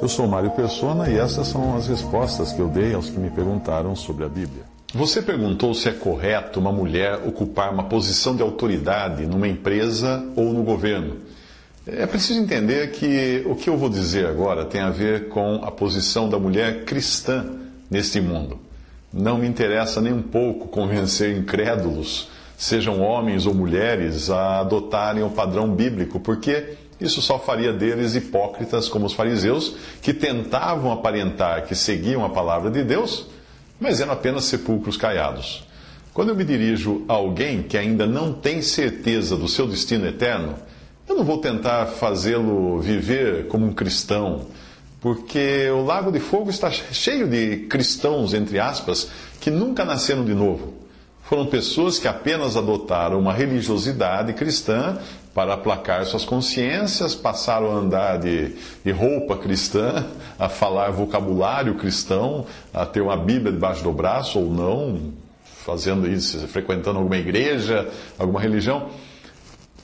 Eu sou Mário Persona e essas são as respostas que eu dei aos que me perguntaram sobre a Bíblia. Você perguntou se é correto uma mulher ocupar uma posição de autoridade numa empresa ou no governo. É preciso entender que o que eu vou dizer agora tem a ver com a posição da mulher cristã neste mundo. Não me interessa nem um pouco convencer incrédulos, sejam homens ou mulheres, a adotarem o padrão bíblico, porque isso só faria deles hipócritas como os fariseus, que tentavam aparentar que seguiam a palavra de Deus, mas eram apenas sepulcros caiados. Quando eu me dirijo a alguém que ainda não tem certeza do seu destino eterno, eu não vou tentar fazê-lo viver como um cristão, porque o Lago de Fogo está cheio de cristãos, entre aspas, que nunca nasceram de novo. Foram pessoas que apenas adotaram uma religiosidade cristã para aplacar suas consciências, passaram a andar de, de, roupa cristã, a falar vocabulário cristão, a ter uma Bíblia debaixo do braço ou não, fazendo isso, frequentando alguma igreja, alguma religião.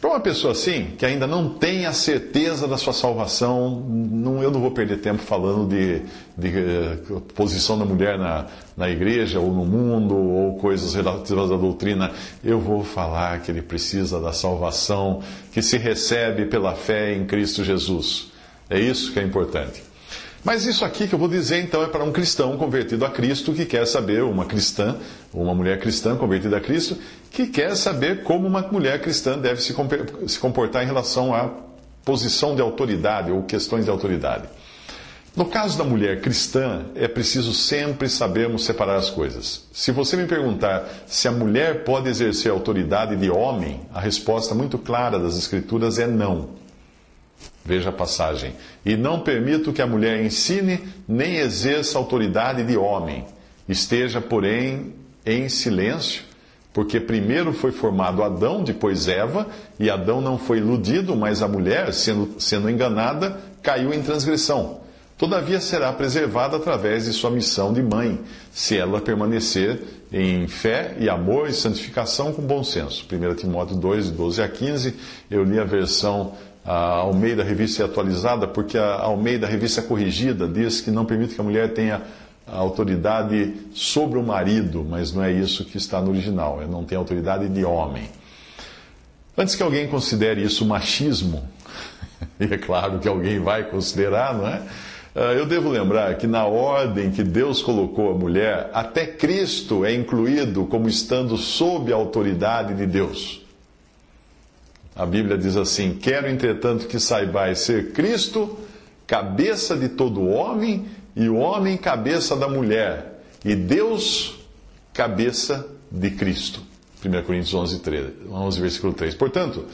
Para uma pessoa assim, que ainda não tem a certeza da sua salvação, não, eu não vou perder tempo falando de, de uh, posição da mulher na, na igreja ou no mundo, ou coisas relativas à doutrina. Eu vou falar que ele precisa da salvação que se recebe pela fé em Cristo Jesus. É isso que é importante. Mas isso aqui que eu vou dizer então é para um cristão convertido a Cristo que quer saber, uma cristã, uma mulher cristã convertida a Cristo, que quer saber como uma mulher cristã deve se comportar em relação à posição de autoridade ou questões de autoridade. No caso da mulher cristã, é preciso sempre sabermos separar as coisas. Se você me perguntar se a mulher pode exercer autoridade de homem, a resposta muito clara das Escrituras é não. Veja a passagem. E não permito que a mulher ensine nem exerça autoridade de homem. Esteja, porém, em silêncio, porque primeiro foi formado Adão, depois Eva, e Adão não foi iludido, mas a mulher, sendo, sendo enganada, caiu em transgressão. Todavia será preservada através de sua missão de mãe, se ela permanecer em fé e amor e santificação com bom senso. 1 Timóteo 2, 12 a 15, eu li a versão a Almeida Revista Atualizada, porque a Almeida Revista Corrigida diz que não permite que a mulher tenha autoridade sobre o marido, mas não é isso que está no original, é não tem autoridade de homem. Antes que alguém considere isso machismo, e é claro que alguém vai considerar, não é? Ah, eu devo lembrar que na ordem que Deus colocou a mulher, até Cristo é incluído como estando sob a autoridade de Deus. A Bíblia diz assim: Quero, entretanto, que saibais ser Cristo, cabeça de todo homem, e o homem, cabeça da mulher, e Deus, cabeça de Cristo. 1 Coríntios 11, 13, 11 versículo 3. Portanto,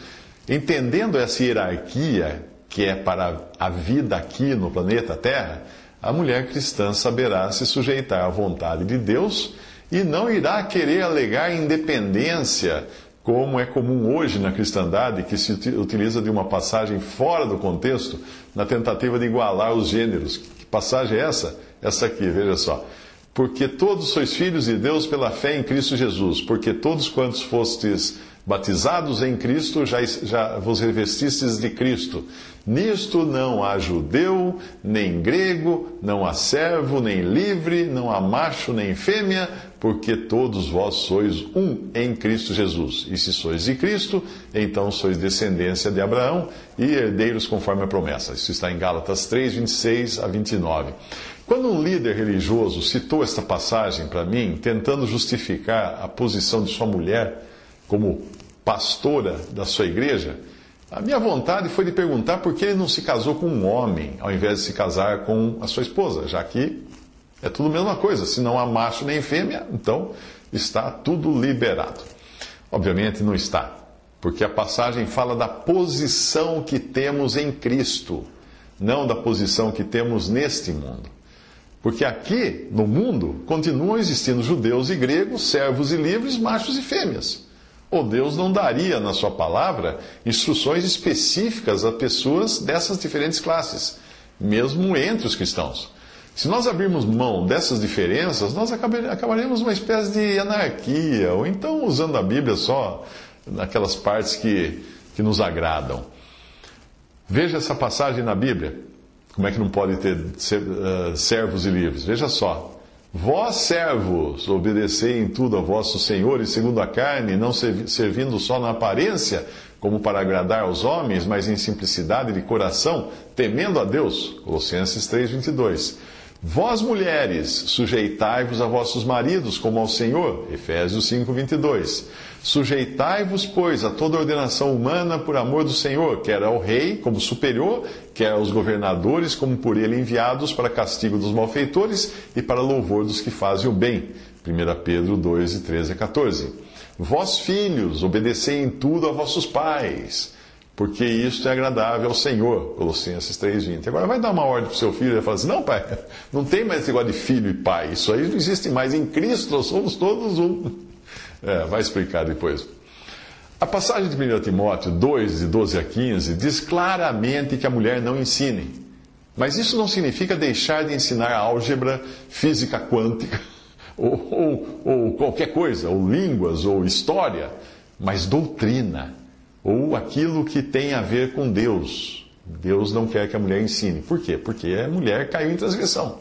entendendo essa hierarquia que é para a vida aqui no planeta Terra, a mulher cristã saberá se sujeitar à vontade de Deus e não irá querer alegar independência como é comum hoje na cristandade, que se utiliza de uma passagem fora do contexto na tentativa de igualar os gêneros. Que passagem é essa? Essa aqui, veja só. Porque todos sois filhos de Deus pela fé em Cristo Jesus, porque todos quantos fostes batizados em Cristo, já, já vos revestistes de Cristo. Nisto não há judeu, nem grego, não há servo, nem livre, não há macho, nem fêmea, porque todos vós sois um em Cristo Jesus. E se sois de Cristo, então sois descendência de Abraão e herdeiros conforme a promessa. Isso está em Gálatas 3, 26 a 29. Quando um líder religioso citou esta passagem para mim, tentando justificar a posição de sua mulher como pastora da sua igreja, a minha vontade foi de perguntar por que ele não se casou com um homem, ao invés de se casar com a sua esposa, já que é tudo a mesma coisa. Se não há macho nem fêmea, então está tudo liberado. Obviamente não está, porque a passagem fala da posição que temos em Cristo, não da posição que temos neste mundo. Porque aqui, no mundo, continuam existindo judeus e gregos, servos e livres, machos e fêmeas. Ou Deus não daria na sua palavra instruções específicas a pessoas dessas diferentes classes, mesmo entre os cristãos. Se nós abrirmos mão dessas diferenças, nós acabaremos uma espécie de anarquia, ou então usando a Bíblia só naquelas partes que, que nos agradam. Veja essa passagem na Bíblia. Como é que não pode ter uh, servos e livres? Veja só. Vós, servos, obedecei em tudo a vossos senhores segundo a carne, não servindo só na aparência, como para agradar aos homens, mas em simplicidade de coração, temendo a Deus. Colossenses 3:22. Vós, mulheres, sujeitai-vos a vossos maridos como ao Senhor. Efésios 5:22. Sujeitai-vos, pois, a toda ordenação humana por amor do Senhor, quer ao rei como superior, quer aos governadores como por ele enviados para castigo dos malfeitores e para louvor dos que fazem o bem. 1 Pedro 2, 13 a 14. Vós, filhos, obedecei em tudo a vossos pais, porque isto é agradável ao Senhor. Colossenses 3,20. Agora vai dar uma ordem para o seu filho e falar assim: não, pai, não tem mais esse negócio de filho e pai. Isso aí não existe mais. Em Cristo nós somos todos um. É, vai explicar depois. A passagem de 1 Timóteo 2, de 12 a 15, diz claramente que a mulher não ensine. Mas isso não significa deixar de ensinar álgebra, física quântica, ou, ou, ou qualquer coisa, ou línguas, ou história, mas doutrina, ou aquilo que tem a ver com Deus. Deus não quer que a mulher ensine. Por quê? Porque a mulher caiu em transgressão.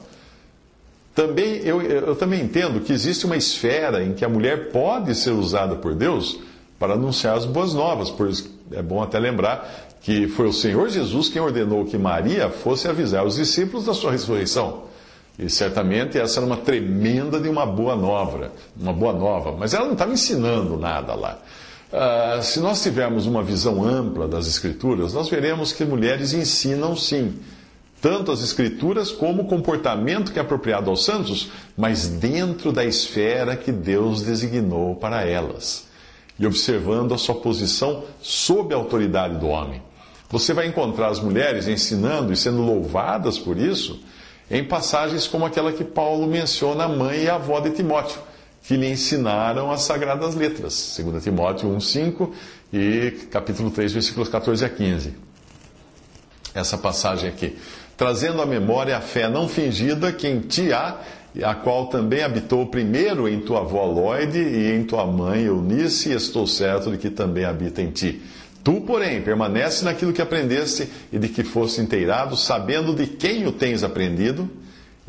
Também, eu, eu também entendo que existe uma esfera em que a mulher pode ser usada por Deus para anunciar as boas novas. Por isso é bom até lembrar que foi o Senhor Jesus quem ordenou que Maria fosse avisar os discípulos da sua ressurreição. E certamente essa era uma tremenda de uma boa nova, uma boa nova. Mas ela não estava ensinando nada lá. Uh, se nós tivermos uma visão ampla das Escrituras, nós veremos que mulheres ensinam sim tanto as Escrituras como o comportamento que é apropriado aos santos, mas dentro da esfera que Deus designou para elas, e observando a sua posição sob a autoridade do homem. Você vai encontrar as mulheres ensinando e sendo louvadas por isso em passagens como aquela que Paulo menciona a mãe e a avó de Timóteo, que lhe ensinaram as sagradas letras, 2 Timóteo 1,5 e capítulo 3, versículos 14 a 15. Essa passagem aqui trazendo à memória a fé não fingida que em ti há, a qual também habitou primeiro em tua avó Lloyd e em tua mãe Eunice, e estou certo de que também habita em ti. Tu, porém, permanece naquilo que aprendeste e de que foste inteirado, sabendo de quem o tens aprendido,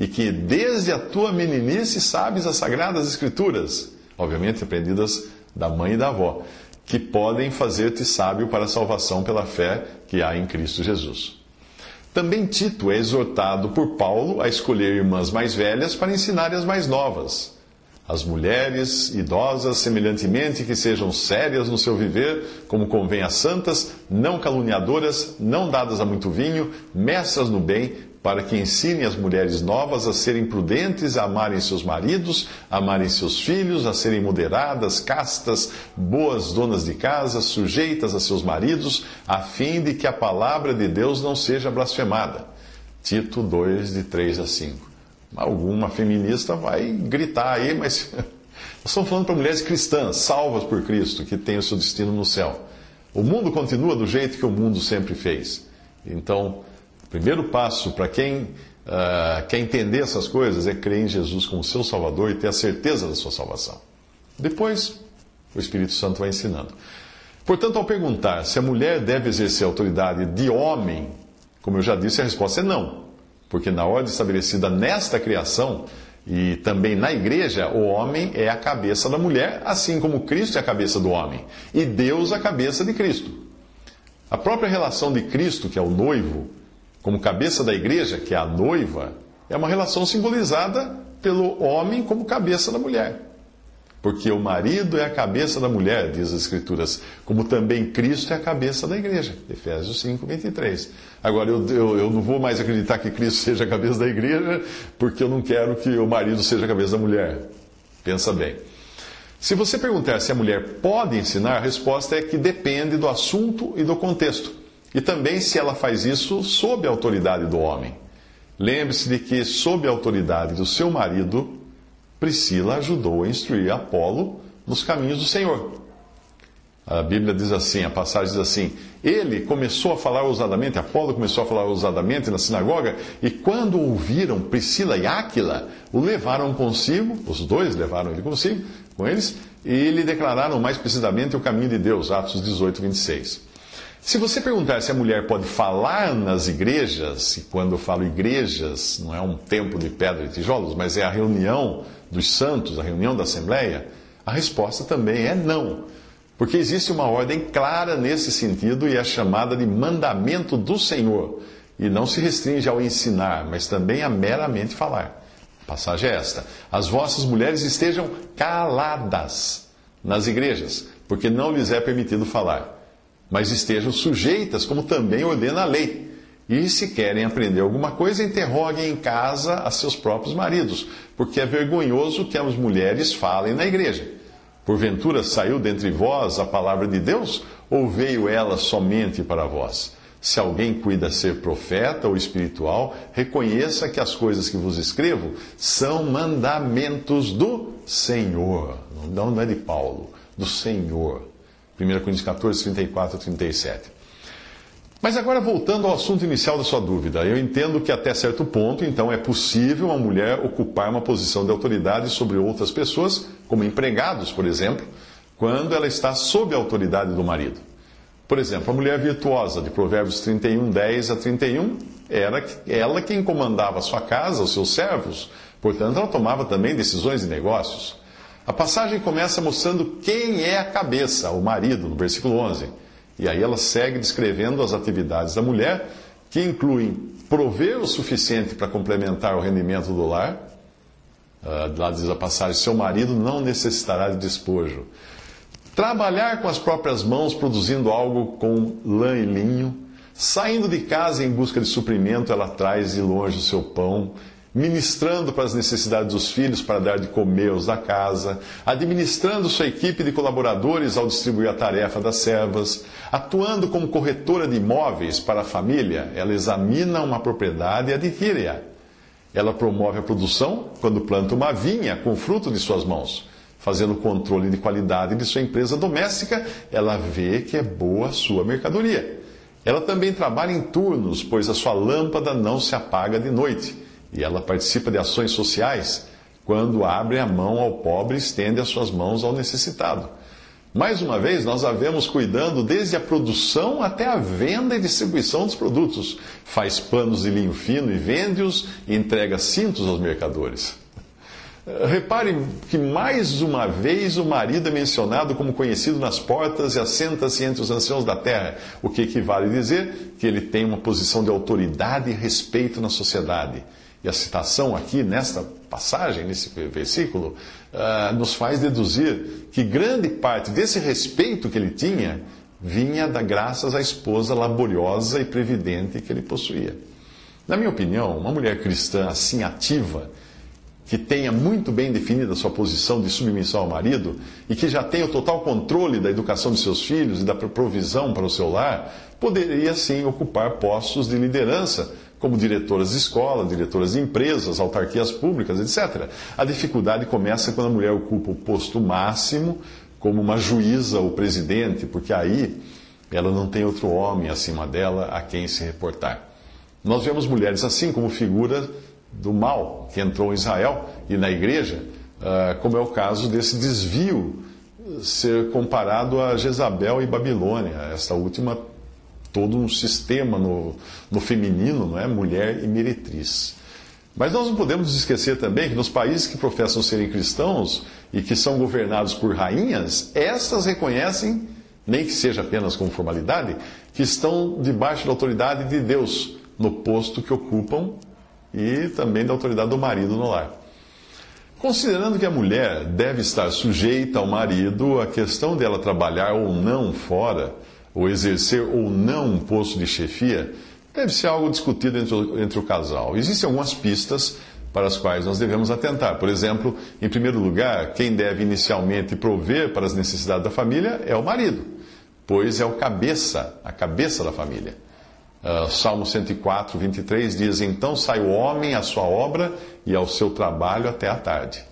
e que desde a tua meninice sabes as sagradas escrituras, obviamente aprendidas da mãe e da avó, que podem fazer-te sábio para a salvação pela fé que há em Cristo Jesus. Também Tito é exortado por Paulo a escolher irmãs mais velhas para ensinar as mais novas. As mulheres idosas, semelhantemente, que sejam sérias no seu viver, como convém a santas, não caluniadoras, não dadas a muito vinho, mestras no bem, para que ensine as mulheres novas a serem prudentes, a amarem seus maridos, a amarem seus filhos, a serem moderadas, castas, boas donas de casa, sujeitas a seus maridos, a fim de que a palavra de Deus não seja blasfemada. Tito 2, de 3 a 5. Alguma feminista vai gritar aí, mas estamos falando para mulheres cristãs, salvas por Cristo, que têm o seu destino no céu. O mundo continua do jeito que o mundo sempre fez. Então, primeiro passo para quem uh, quer entender essas coisas é crer em Jesus como seu Salvador e ter a certeza da sua salvação. Depois, o Espírito Santo vai ensinando. Portanto, ao perguntar se a mulher deve exercer autoridade de homem, como eu já disse, a resposta é não. Porque na ordem estabelecida nesta criação e também na igreja, o homem é a cabeça da mulher, assim como Cristo é a cabeça do homem. E Deus a cabeça de Cristo. A própria relação de Cristo, que é o noivo, como cabeça da igreja, que é a noiva, é uma relação simbolizada pelo homem como cabeça da mulher. Porque o marido é a cabeça da mulher, diz as Escrituras, como também Cristo é a cabeça da igreja. Efésios 5, 23. Agora, eu, eu, eu, não vou mais acreditar que Cristo seja a cabeça da igreja, porque eu não quero que o marido seja a cabeça da mulher. Pensa bem. Se você perguntar se a mulher pode ensinar, a resposta é que depende do assunto e do contexto. E também se ela faz isso sob a autoridade do homem. Lembre-se de que, sob a autoridade do seu marido, Priscila ajudou a instruir Apolo nos caminhos do Senhor. A Bíblia diz assim, a passagem diz assim: Ele começou a falar ousadamente, Apolo começou a falar ousadamente na sinagoga, e quando ouviram Priscila e Áquila, o levaram consigo, os dois levaram ele consigo, com eles, e lhe declararam mais precisamente o caminho de Deus, Atos 18, 26. Se você perguntar se a mulher pode falar nas igrejas, e quando eu falo igrejas, não é um templo de pedra e tijolos, mas é a reunião dos santos, a reunião da Assembleia, a resposta também é não. Porque existe uma ordem clara nesse sentido e é chamada de mandamento do Senhor. E não se restringe ao ensinar, mas também a meramente falar. Passagem é esta: As vossas mulheres estejam caladas nas igrejas, porque não lhes é permitido falar mas estejam sujeitas, como também ordena a lei. E se querem aprender alguma coisa, interroguem em casa a seus próprios maridos, porque é vergonhoso que as mulheres falem na igreja. Porventura saiu dentre vós a palavra de Deus, ou veio ela somente para vós? Se alguém cuida ser profeta ou espiritual, reconheça que as coisas que vos escrevo são mandamentos do Senhor. Não é de Paulo, do Senhor. 1 Coríntios 14, 34 e 37. Mas agora voltando ao assunto inicial da sua dúvida, eu entendo que até certo ponto, então, é possível uma mulher ocupar uma posição de autoridade sobre outras pessoas, como empregados, por exemplo, quando ela está sob a autoridade do marido. Por exemplo, a mulher virtuosa de Provérbios 31, 10 a 31, era ela quem comandava a sua casa, os seus servos, portanto, ela tomava também decisões de negócios. A passagem começa mostrando quem é a cabeça, o marido, no versículo 11. E aí ela segue descrevendo as atividades da mulher, que incluem prover o suficiente para complementar o rendimento do lar. Uh, lá diz a passagem: seu marido não necessitará de despojo. Trabalhar com as próprias mãos, produzindo algo com lã e linho. Saindo de casa em busca de suprimento, ela traz de longe o seu pão ministrando para as necessidades dos filhos para dar de comer aos da casa, administrando sua equipe de colaboradores ao distribuir a tarefa das servas, atuando como corretora de imóveis para a família, ela examina uma propriedade e adquire-a. Ela promove a produção quando planta uma vinha com fruto de suas mãos. Fazendo controle de qualidade de sua empresa doméstica, ela vê que é boa a sua mercadoria. Ela também trabalha em turnos, pois a sua lâmpada não se apaga de noite e ela participa de ações sociais quando abre a mão ao pobre e estende as suas mãos ao necessitado. Mais uma vez, nós a vemos cuidando desde a produção até a venda e distribuição dos produtos. Faz panos de linho fino e vende-os e entrega cintos aos mercadores. Repare que mais uma vez o marido é mencionado como conhecido nas portas e assenta-se entre os anciãos da terra, o que equivale a dizer que ele tem uma posição de autoridade e respeito na sociedade. E a citação aqui nesta passagem, nesse versículo, uh, nos faz deduzir que grande parte desse respeito que ele tinha vinha da graças à esposa laboriosa e previdente que ele possuía. Na minha opinião, uma mulher cristã assim ativa, que tenha muito bem definida sua posição de submissão ao marido e que já tenha o total controle da educação de seus filhos e da provisão para o seu lar, poderia sim ocupar postos de liderança como diretoras de escola, diretoras de empresas, autarquias públicas, etc. A dificuldade começa quando a mulher ocupa o posto máximo, como uma juíza ou presidente, porque aí ela não tem outro homem acima dela a quem se reportar. Nós vemos mulheres assim como figura do mal que entrou em Israel e na igreja, ah, como é o caso desse desvio ser comparado a Jezabel e Babilônia, esta última todo um sistema no, no feminino, não é? mulher e meretriz. Mas nós não podemos esquecer também que nos países que professam serem cristãos e que são governados por rainhas, estas reconhecem, nem que seja apenas como formalidade, que estão debaixo da autoridade de Deus no posto que ocupam e também da autoridade do marido no lar. Considerando que a mulher deve estar sujeita ao marido, a questão dela trabalhar ou não fora ou exercer ou não um posto de chefia, deve ser algo discutido entre o, entre o casal. Existem algumas pistas para as quais nós devemos atentar. Por exemplo, em primeiro lugar, quem deve inicialmente prover para as necessidades da família é o marido, pois é o cabeça, a cabeça da família. Uh, Salmo 104, 23 diz: Então sai o homem à sua obra e ao seu trabalho até a tarde.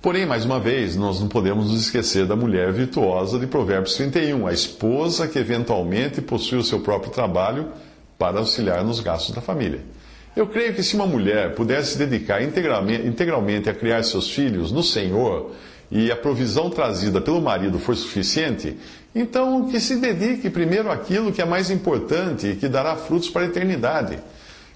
Porém, mais uma vez, nós não podemos nos esquecer da mulher virtuosa de Provérbios 31, a esposa que eventualmente possui o seu próprio trabalho para auxiliar nos gastos da família. Eu creio que se uma mulher pudesse se dedicar integralmente, a criar seus filhos no Senhor e a provisão trazida pelo marido for suficiente, Então, que se dedique primeiro àquilo que é mais importante e que dará frutos para a eternidade.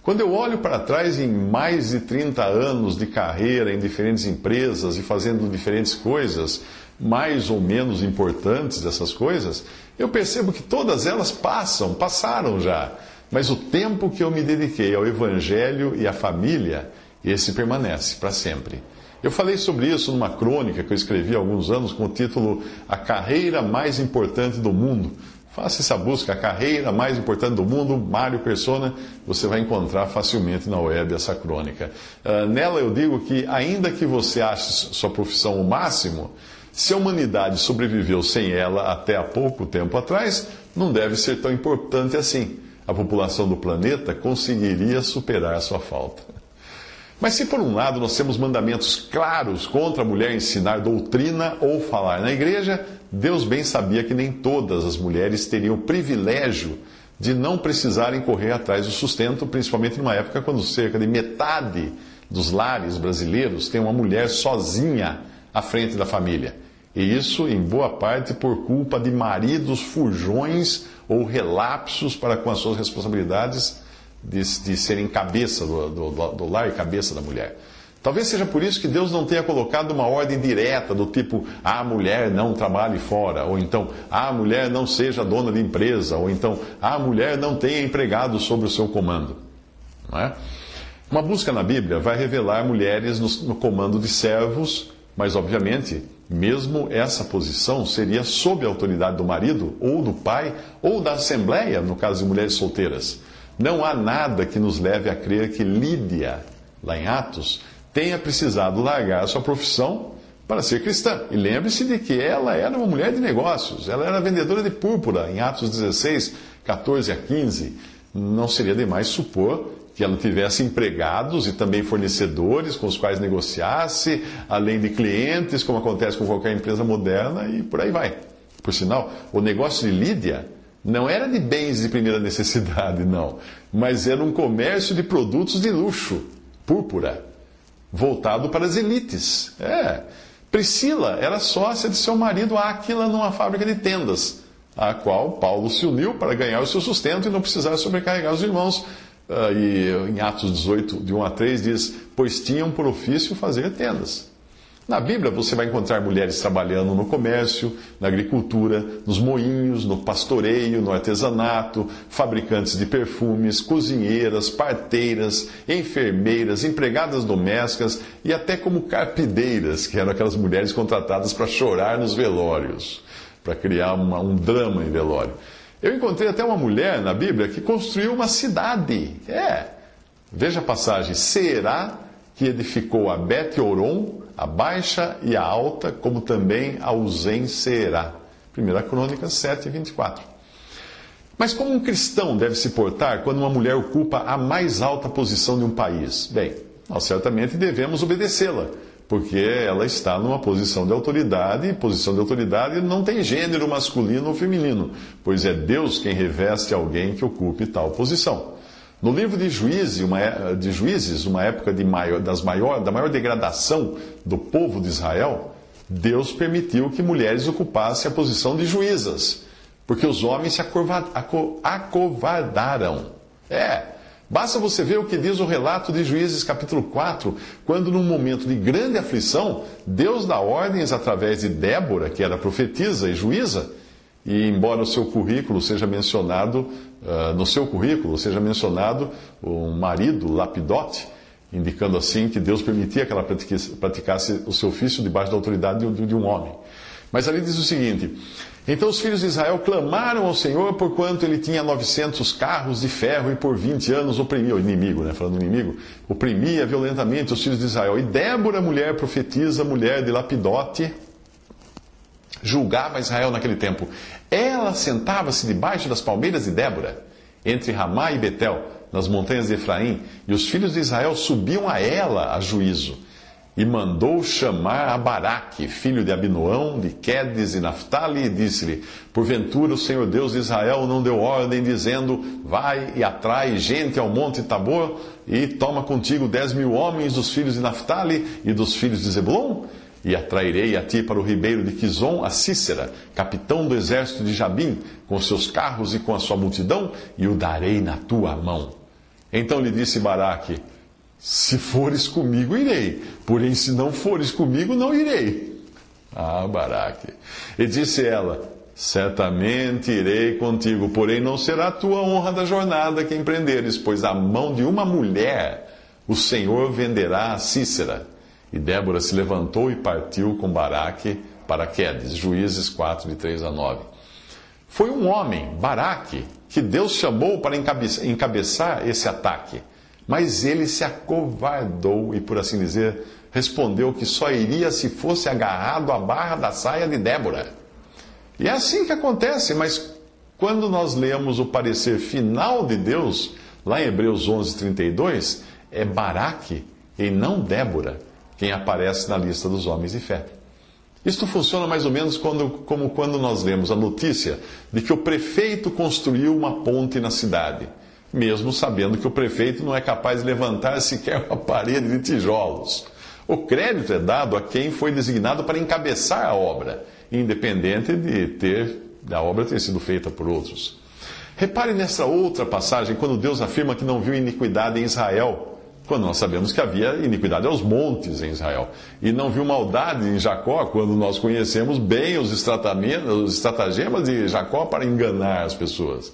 Quando eu olho para trás em mais de 30 anos de carreira em diferentes empresas e fazendo diferentes coisas, mais ou menos importantes dessas coisas, eu percebo que todas elas passam, passaram já. Mas o tempo que eu me dediquei ao Evangelho e à família, esse permanece para sempre. Eu falei sobre isso numa crônica que eu escrevi há alguns anos com o título A Carreira Mais Importante do Mundo. Faça essa busca, a carreira mais importante do mundo, Mário Persona, você vai encontrar facilmente na web essa crônica. Uh, nela eu digo que, ainda que você ache sua profissão o máximo, se a humanidade sobreviveu sem ela até há pouco tempo atrás, não deve ser tão importante assim. A população do planeta conseguiria superar sua falta. Mas se por um lado nós temos mandamentos claros contra a mulher ensinar doutrina ou falar na igreja, Deus bem sabia que nem todas as mulheres teriam o privilégio de não precisarem correr atrás do sustento, principalmente numa época quando cerca de metade dos lares brasileiros tem uma mulher sozinha à frente da família. E isso, em boa parte, por culpa de maridos fujões ou relapsos para com as suas responsabilidades de, de serem cabeça do, do, do lar e cabeça da mulher. Talvez seja por isso que Deus não tenha colocado uma ordem direta do tipo, a mulher não trabalhe fora, ou então, a mulher não seja dona de empresa, ou então, a mulher não tenha empregado sob o seu comando. Não é? Uma busca na Bíblia vai revelar mulheres no comando de servos, mas obviamente, mesmo essa posição seria sob a autoridade do marido, ou do pai, ou da assembleia, no caso de mulheres solteiras. Não há nada que nos leve a crer que Lídia, lá em Atos, tenha precisado largar a sua profissão para ser cristã. E lembre-se de que ela era uma mulher de negócios, ela era vendedora de púrpura, em Atos 16, 14 a 15. Não seria demais supor que ela tivesse empregados e também fornecedores com os quais negociasse, além de clientes, como acontece com qualquer empresa moderna, e por aí vai. Por sinal, o negócio de Lídia não era de bens de primeira necessidade, não, mas era um comércio de produtos de luxo, púrpura, voltado para as elites. É. Priscila era sócia de seu marido Áquila numa fábrica de tendas, a qual Paulo se uniu para ganhar o seu sustento e não precisar sobrecarregar os irmãos. Uh, e em Atos 18, de 1 a 3, diz: Pois tinham por ofício fazer tendas. Na Bíblia você vai encontrar mulheres trabalhando no comércio, na agricultura, nos moinhos, no pastoreio, no artesanato, fabricantes de perfumes, cozinheiras, parteiras, enfermeiras, empregadas domésticas e até como carpideiras, que eram aquelas mulheres contratadas para chorar nos velórios, para criar uma, um drama em velório. Eu encontrei até uma mulher na Bíblia que construiu uma cidade. É. Veja a passagem. Será que edificou a Bet-Oron a baixa e a alta, como também a ausência. 1 Crônica 7, 24. Mas como um cristão deve se portar quando uma mulher ocupa a mais alta posição de um país? Bem, nós certamente devemos obedecê-la, porque ela está numa posição de autoridade, e posição de autoridade não tem gênero masculino ou feminino, pois é Deus quem reveste alguém que ocupe tal posição. No livro de Juízes, uma, é, de Juízes, uma época de maior, das maior, da maior degradação do povo de Israel, Deus permitiu que mulheres ocupassem a posição de juízas, porque os homens se acovardaram. É, basta você ver o que diz o relato de Juízes capítulo 4, quando num momento de grande aflição, Deus dá ordens através de Débora, que era profetisa e juíza, e embora o seu currículo seja mencionado, uh, no seu currículo seja mencionado um marido, Lapidote, indicando assim que Deus permitia que ela praticasse o seu ofício debaixo da autoridade de, um homem. Mas ali diz o seguinte: Então os filhos de Israel clamaram ao Senhor porquanto ele tinha 900 carros de ferro e por 20 anos oprimia, o inimigo, né, falando inimigo, oprimia violentamente os filhos de Israel. E Débora, mulher profetisa, mulher de Lapidote, julgava Israel naquele tempo. Ela sentava-se debaixo das palmeiras de Débora, entre Ramá e Betel, nas montanhas de Efraim, e os filhos de Israel subiam a ela a juízo. E mandou chamar a Baraque, filho de Abinoão, de Quedes e Naphtali, e disse-lhe: Porventura o Senhor Deus de Israel não deu ordem, dizendo: Vai e atrai gente ao monte Tabor, e toma contigo dez mil homens dos filhos de Naphtali e dos filhos de Zebulon? E atrairei a ti para o ribeiro de Quizon a Cícera, capitão do exército de Jabim, com seus carros e com a sua multidão, e o darei na tua mão. Então lhe disse Baraque: Se fores comigo, irei, porém, se não fores comigo, não irei. Ah, Baraque. E disse ela: Certamente irei contigo, porém não será a tua honra da jornada que empreenderes, pois a mão de uma mulher o Senhor venderá a Cícera. E Débora se levantou e partiu com Baraque para Quedes. Juízes 4, de 3 a 9. Foi um homem, Baraque, que Deus chamou para encabeçar esse ataque. Mas ele se acovardou e, por assim dizer, respondeu que só iria se fosse agarrado à barra da saia de Débora. E é assim que acontece, mas quando nós lemos o parecer final de Deus, lá em Hebreus 11, 32, é Baraque e não Débora quem aparece na lista dos homens de fé. Isto funciona mais ou menos quando, como quando nós lemos a notícia de que o prefeito construiu uma ponte na cidade, mesmo sabendo que o prefeito não é capaz de levantar sequer uma parede de tijolos. O crédito é dado a quem foi designado para encabeçar a obra independente de ter da obra ter sido feita por outros. Repare nessa outra passagem, quando Deus afirma que não viu iniquidade em Israel, quando nós sabemos que havia iniquidade aos montes em Israel, e não viu maldade em Jacó, quando nós conhecemos bem os, os estratagemas de Jacó para enganar as pessoas.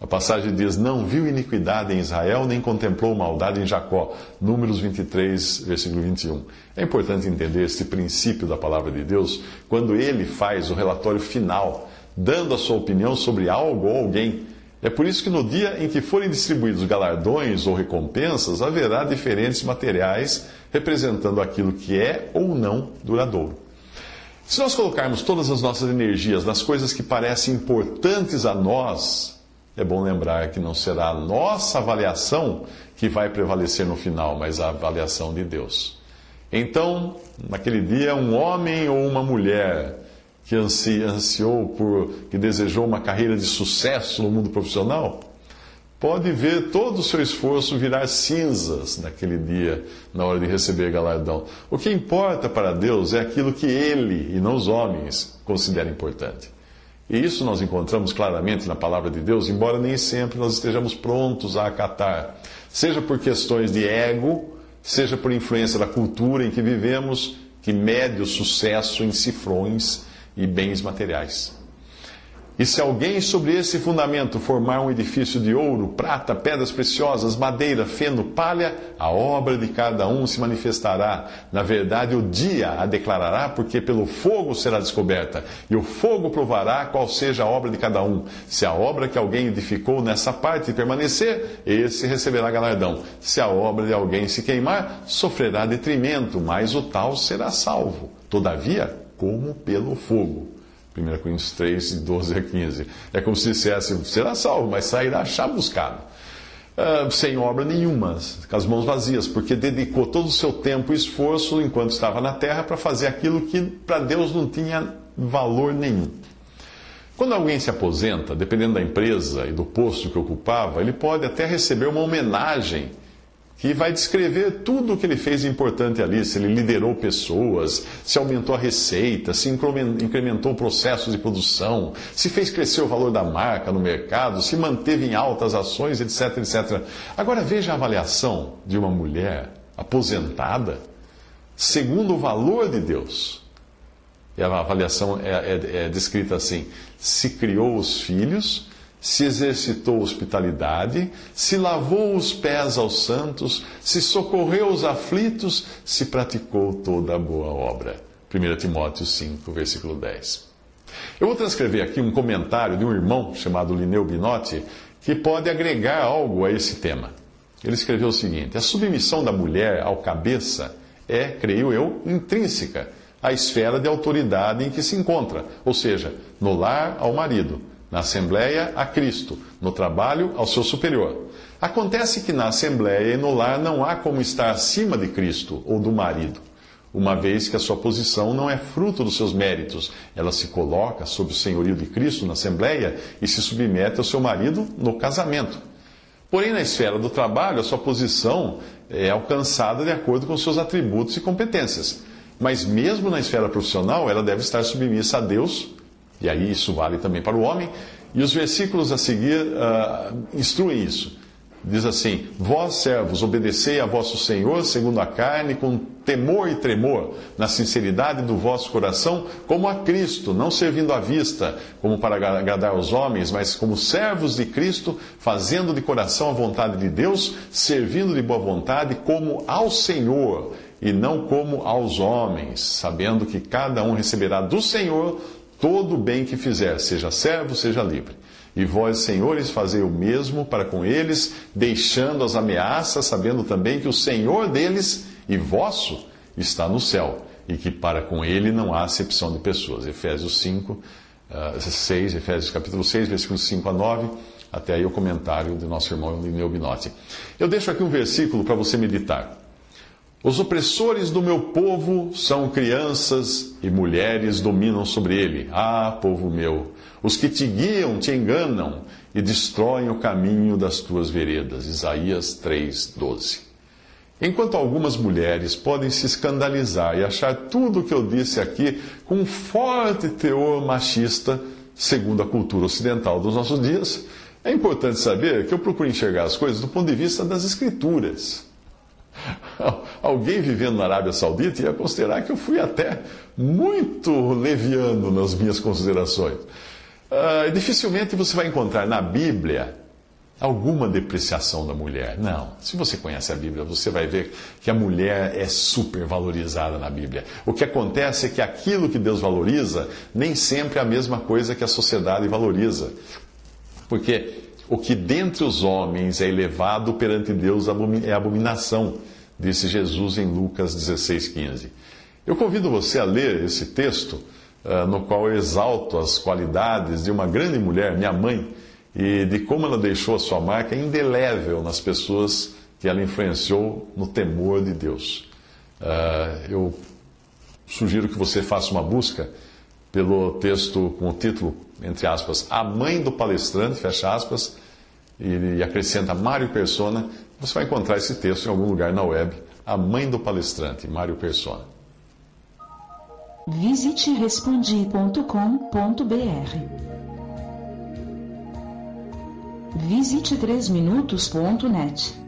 A passagem diz: Não viu iniquidade em Israel, nem contemplou maldade em Jacó. Números 23, versículo 21. É importante entender este princípio da palavra de Deus quando ele faz o relatório final, dando a sua opinião sobre algo ou alguém. É por isso que no dia em que forem distribuídos galardões ou recompensas, haverá diferentes materiais representando aquilo que é ou não duradouro. Se nós colocarmos todas as nossas energias nas coisas que parecem importantes a nós, é bom lembrar que não será a nossa avaliação que vai prevalecer no final, mas a avaliação de Deus. Então, naquele dia, um homem ou uma mulher que ansiou por, que desejou uma carreira de sucesso no mundo profissional, pode ver todo o seu esforço virar cinzas naquele dia, na hora de receber galardão. O que importa para Deus é aquilo que ele e não os homens consideram importante. E isso nós encontramos claramente na palavra de Deus, embora nem sempre nós estejamos prontos a acatar, seja por questões de ego, seja por influência da cultura em que vivemos, que mede o sucesso em cifrões e bens materiais. E se alguém sobre esse fundamento formar um edifício de ouro, prata, pedras preciosas, madeira, feno, palha, a obra de cada um se manifestará. Na verdade, o dia a declarará, porque pelo fogo será descoberta, e o fogo provará qual seja a obra de cada um. Se a obra que alguém edificou nessa parte permanecer, esse receberá galardão. Se a obra de alguém se queimar, sofrerá detrimento, mas o tal será salvo. Todavia, como pelo fogo. 1 Coríntios 3, 12 a 15. É como se dissesse: será salvo, mas sairá chamuscado. Uh, sem obra nenhuma, com as mãos vazias, porque dedicou todo o seu tempo e esforço enquanto estava na terra para fazer aquilo que para Deus não tinha valor nenhum. Quando alguém se aposenta, dependendo da empresa e do posto que ocupava, ele pode até receber uma homenagem que vai descrever tudo o que ele fez importante ali, se ele liderou pessoas, se aumentou a receita, se incrementou processos de produção, se fez crescer o valor da marca no mercado, se manteve em altas ações, etc, etc. Agora veja a avaliação de uma mulher aposentada segundo o valor de Deus. E a avaliação é, é, é descrita assim: se criou os filhos se exercitou hospitalidade, se lavou os pés aos santos, se socorreu os aflitos, se praticou toda a boa obra. 1 Timóteo 5, versículo 10. Eu vou transcrever aqui um comentário de um irmão chamado Lineu Binotti, que pode agregar algo a esse tema. Ele escreveu o seguinte: A submissão da mulher ao cabeça é, creio eu, intrínseca à esfera de autoridade em que se encontra, ou seja, no lar ao marido na Assembleia, a Cristo. No trabalho, ao seu superior. Acontece que na Assembleia e no lar não há como estar acima de Cristo ou do marido, uma vez que a sua posição não é fruto dos seus méritos. Ela se coloca sob o senhorio de Cristo na Assembleia e se submete ao seu marido no casamento. Porém, na esfera do trabalho, a sua posição é alcançada de acordo com seus atributos e competências. Mas mesmo na esfera profissional, ela deve estar submissa a Deus, e aí isso vale também para o homem, e os versículos a seguir uh, instruem isso. Diz assim: Vós, servos, obedecei a vosso Senhor segundo a carne, com temor e tremor, na sinceridade do vosso coração, como a Cristo, não servindo à vista, como para agradar aos homens, mas como servos de Cristo, fazendo de coração a vontade de Deus, servindo de boa vontade, como ao Senhor, e não como aos homens, sabendo que cada um receberá do Senhor todo o bem que fizer, seja servo, seja livre. E vós, senhores, fazei o mesmo para com eles, deixando as ameaças, sabendo também que o Senhor deles e vosso está no céu, e que para com ele não há acepção de pessoas. Efésios 5, uh, 6, Efésios capítulo 6, versículos 5 a 9, até aí o comentário do nosso irmão Lineu Binotti. Eu deixo aqui um versículo para você meditar. Os opressores do meu povo são crianças e mulheres dominam sobre ele. Ah, povo meu, os que te guiam te enganam e destroem o caminho das tuas veredas. Isaías 3:12. Enquanto algumas mulheres podem se escandalizar e achar tudo o que eu disse aqui com um forte teor machista, segundo a cultura ocidental dos nossos dias, é importante saber que eu procuro enxergar as coisas do ponto de vista das Escrituras. Alguém vivendo na Arábia Saudita ia considerar que eu fui até muito leviano nas minhas considerações. Uh, dificilmente você vai encontrar na Bíblia alguma depreciação da mulher. Não. Se você conhece a Bíblia, você vai ver que a mulher é super valorizada na Bíblia. O que acontece é que aquilo que Deus valoriza nem sempre é a mesma coisa que a sociedade valoriza. Porque o que dentre os homens é elevado perante Deus é abominação, disse Jesus em Lucas 16,15. Eu convido você a ler esse texto, uh, no qual eu exalto as qualidades de uma grande mulher, minha mãe, e de como ela deixou a sua marca indelével nas pessoas que ela influenciou no temor de Deus. Uh, eu sugiro que você faça uma busca pelo texto com o título, entre aspas, A Mãe do Palestrante, fecha aspas, e acrescenta Mário Persona, você vai encontrar esse texto em algum lugar na web, A Mãe do Palestrante, Mário Persona. Visite respondi.com.br. Visite 3minutos.net.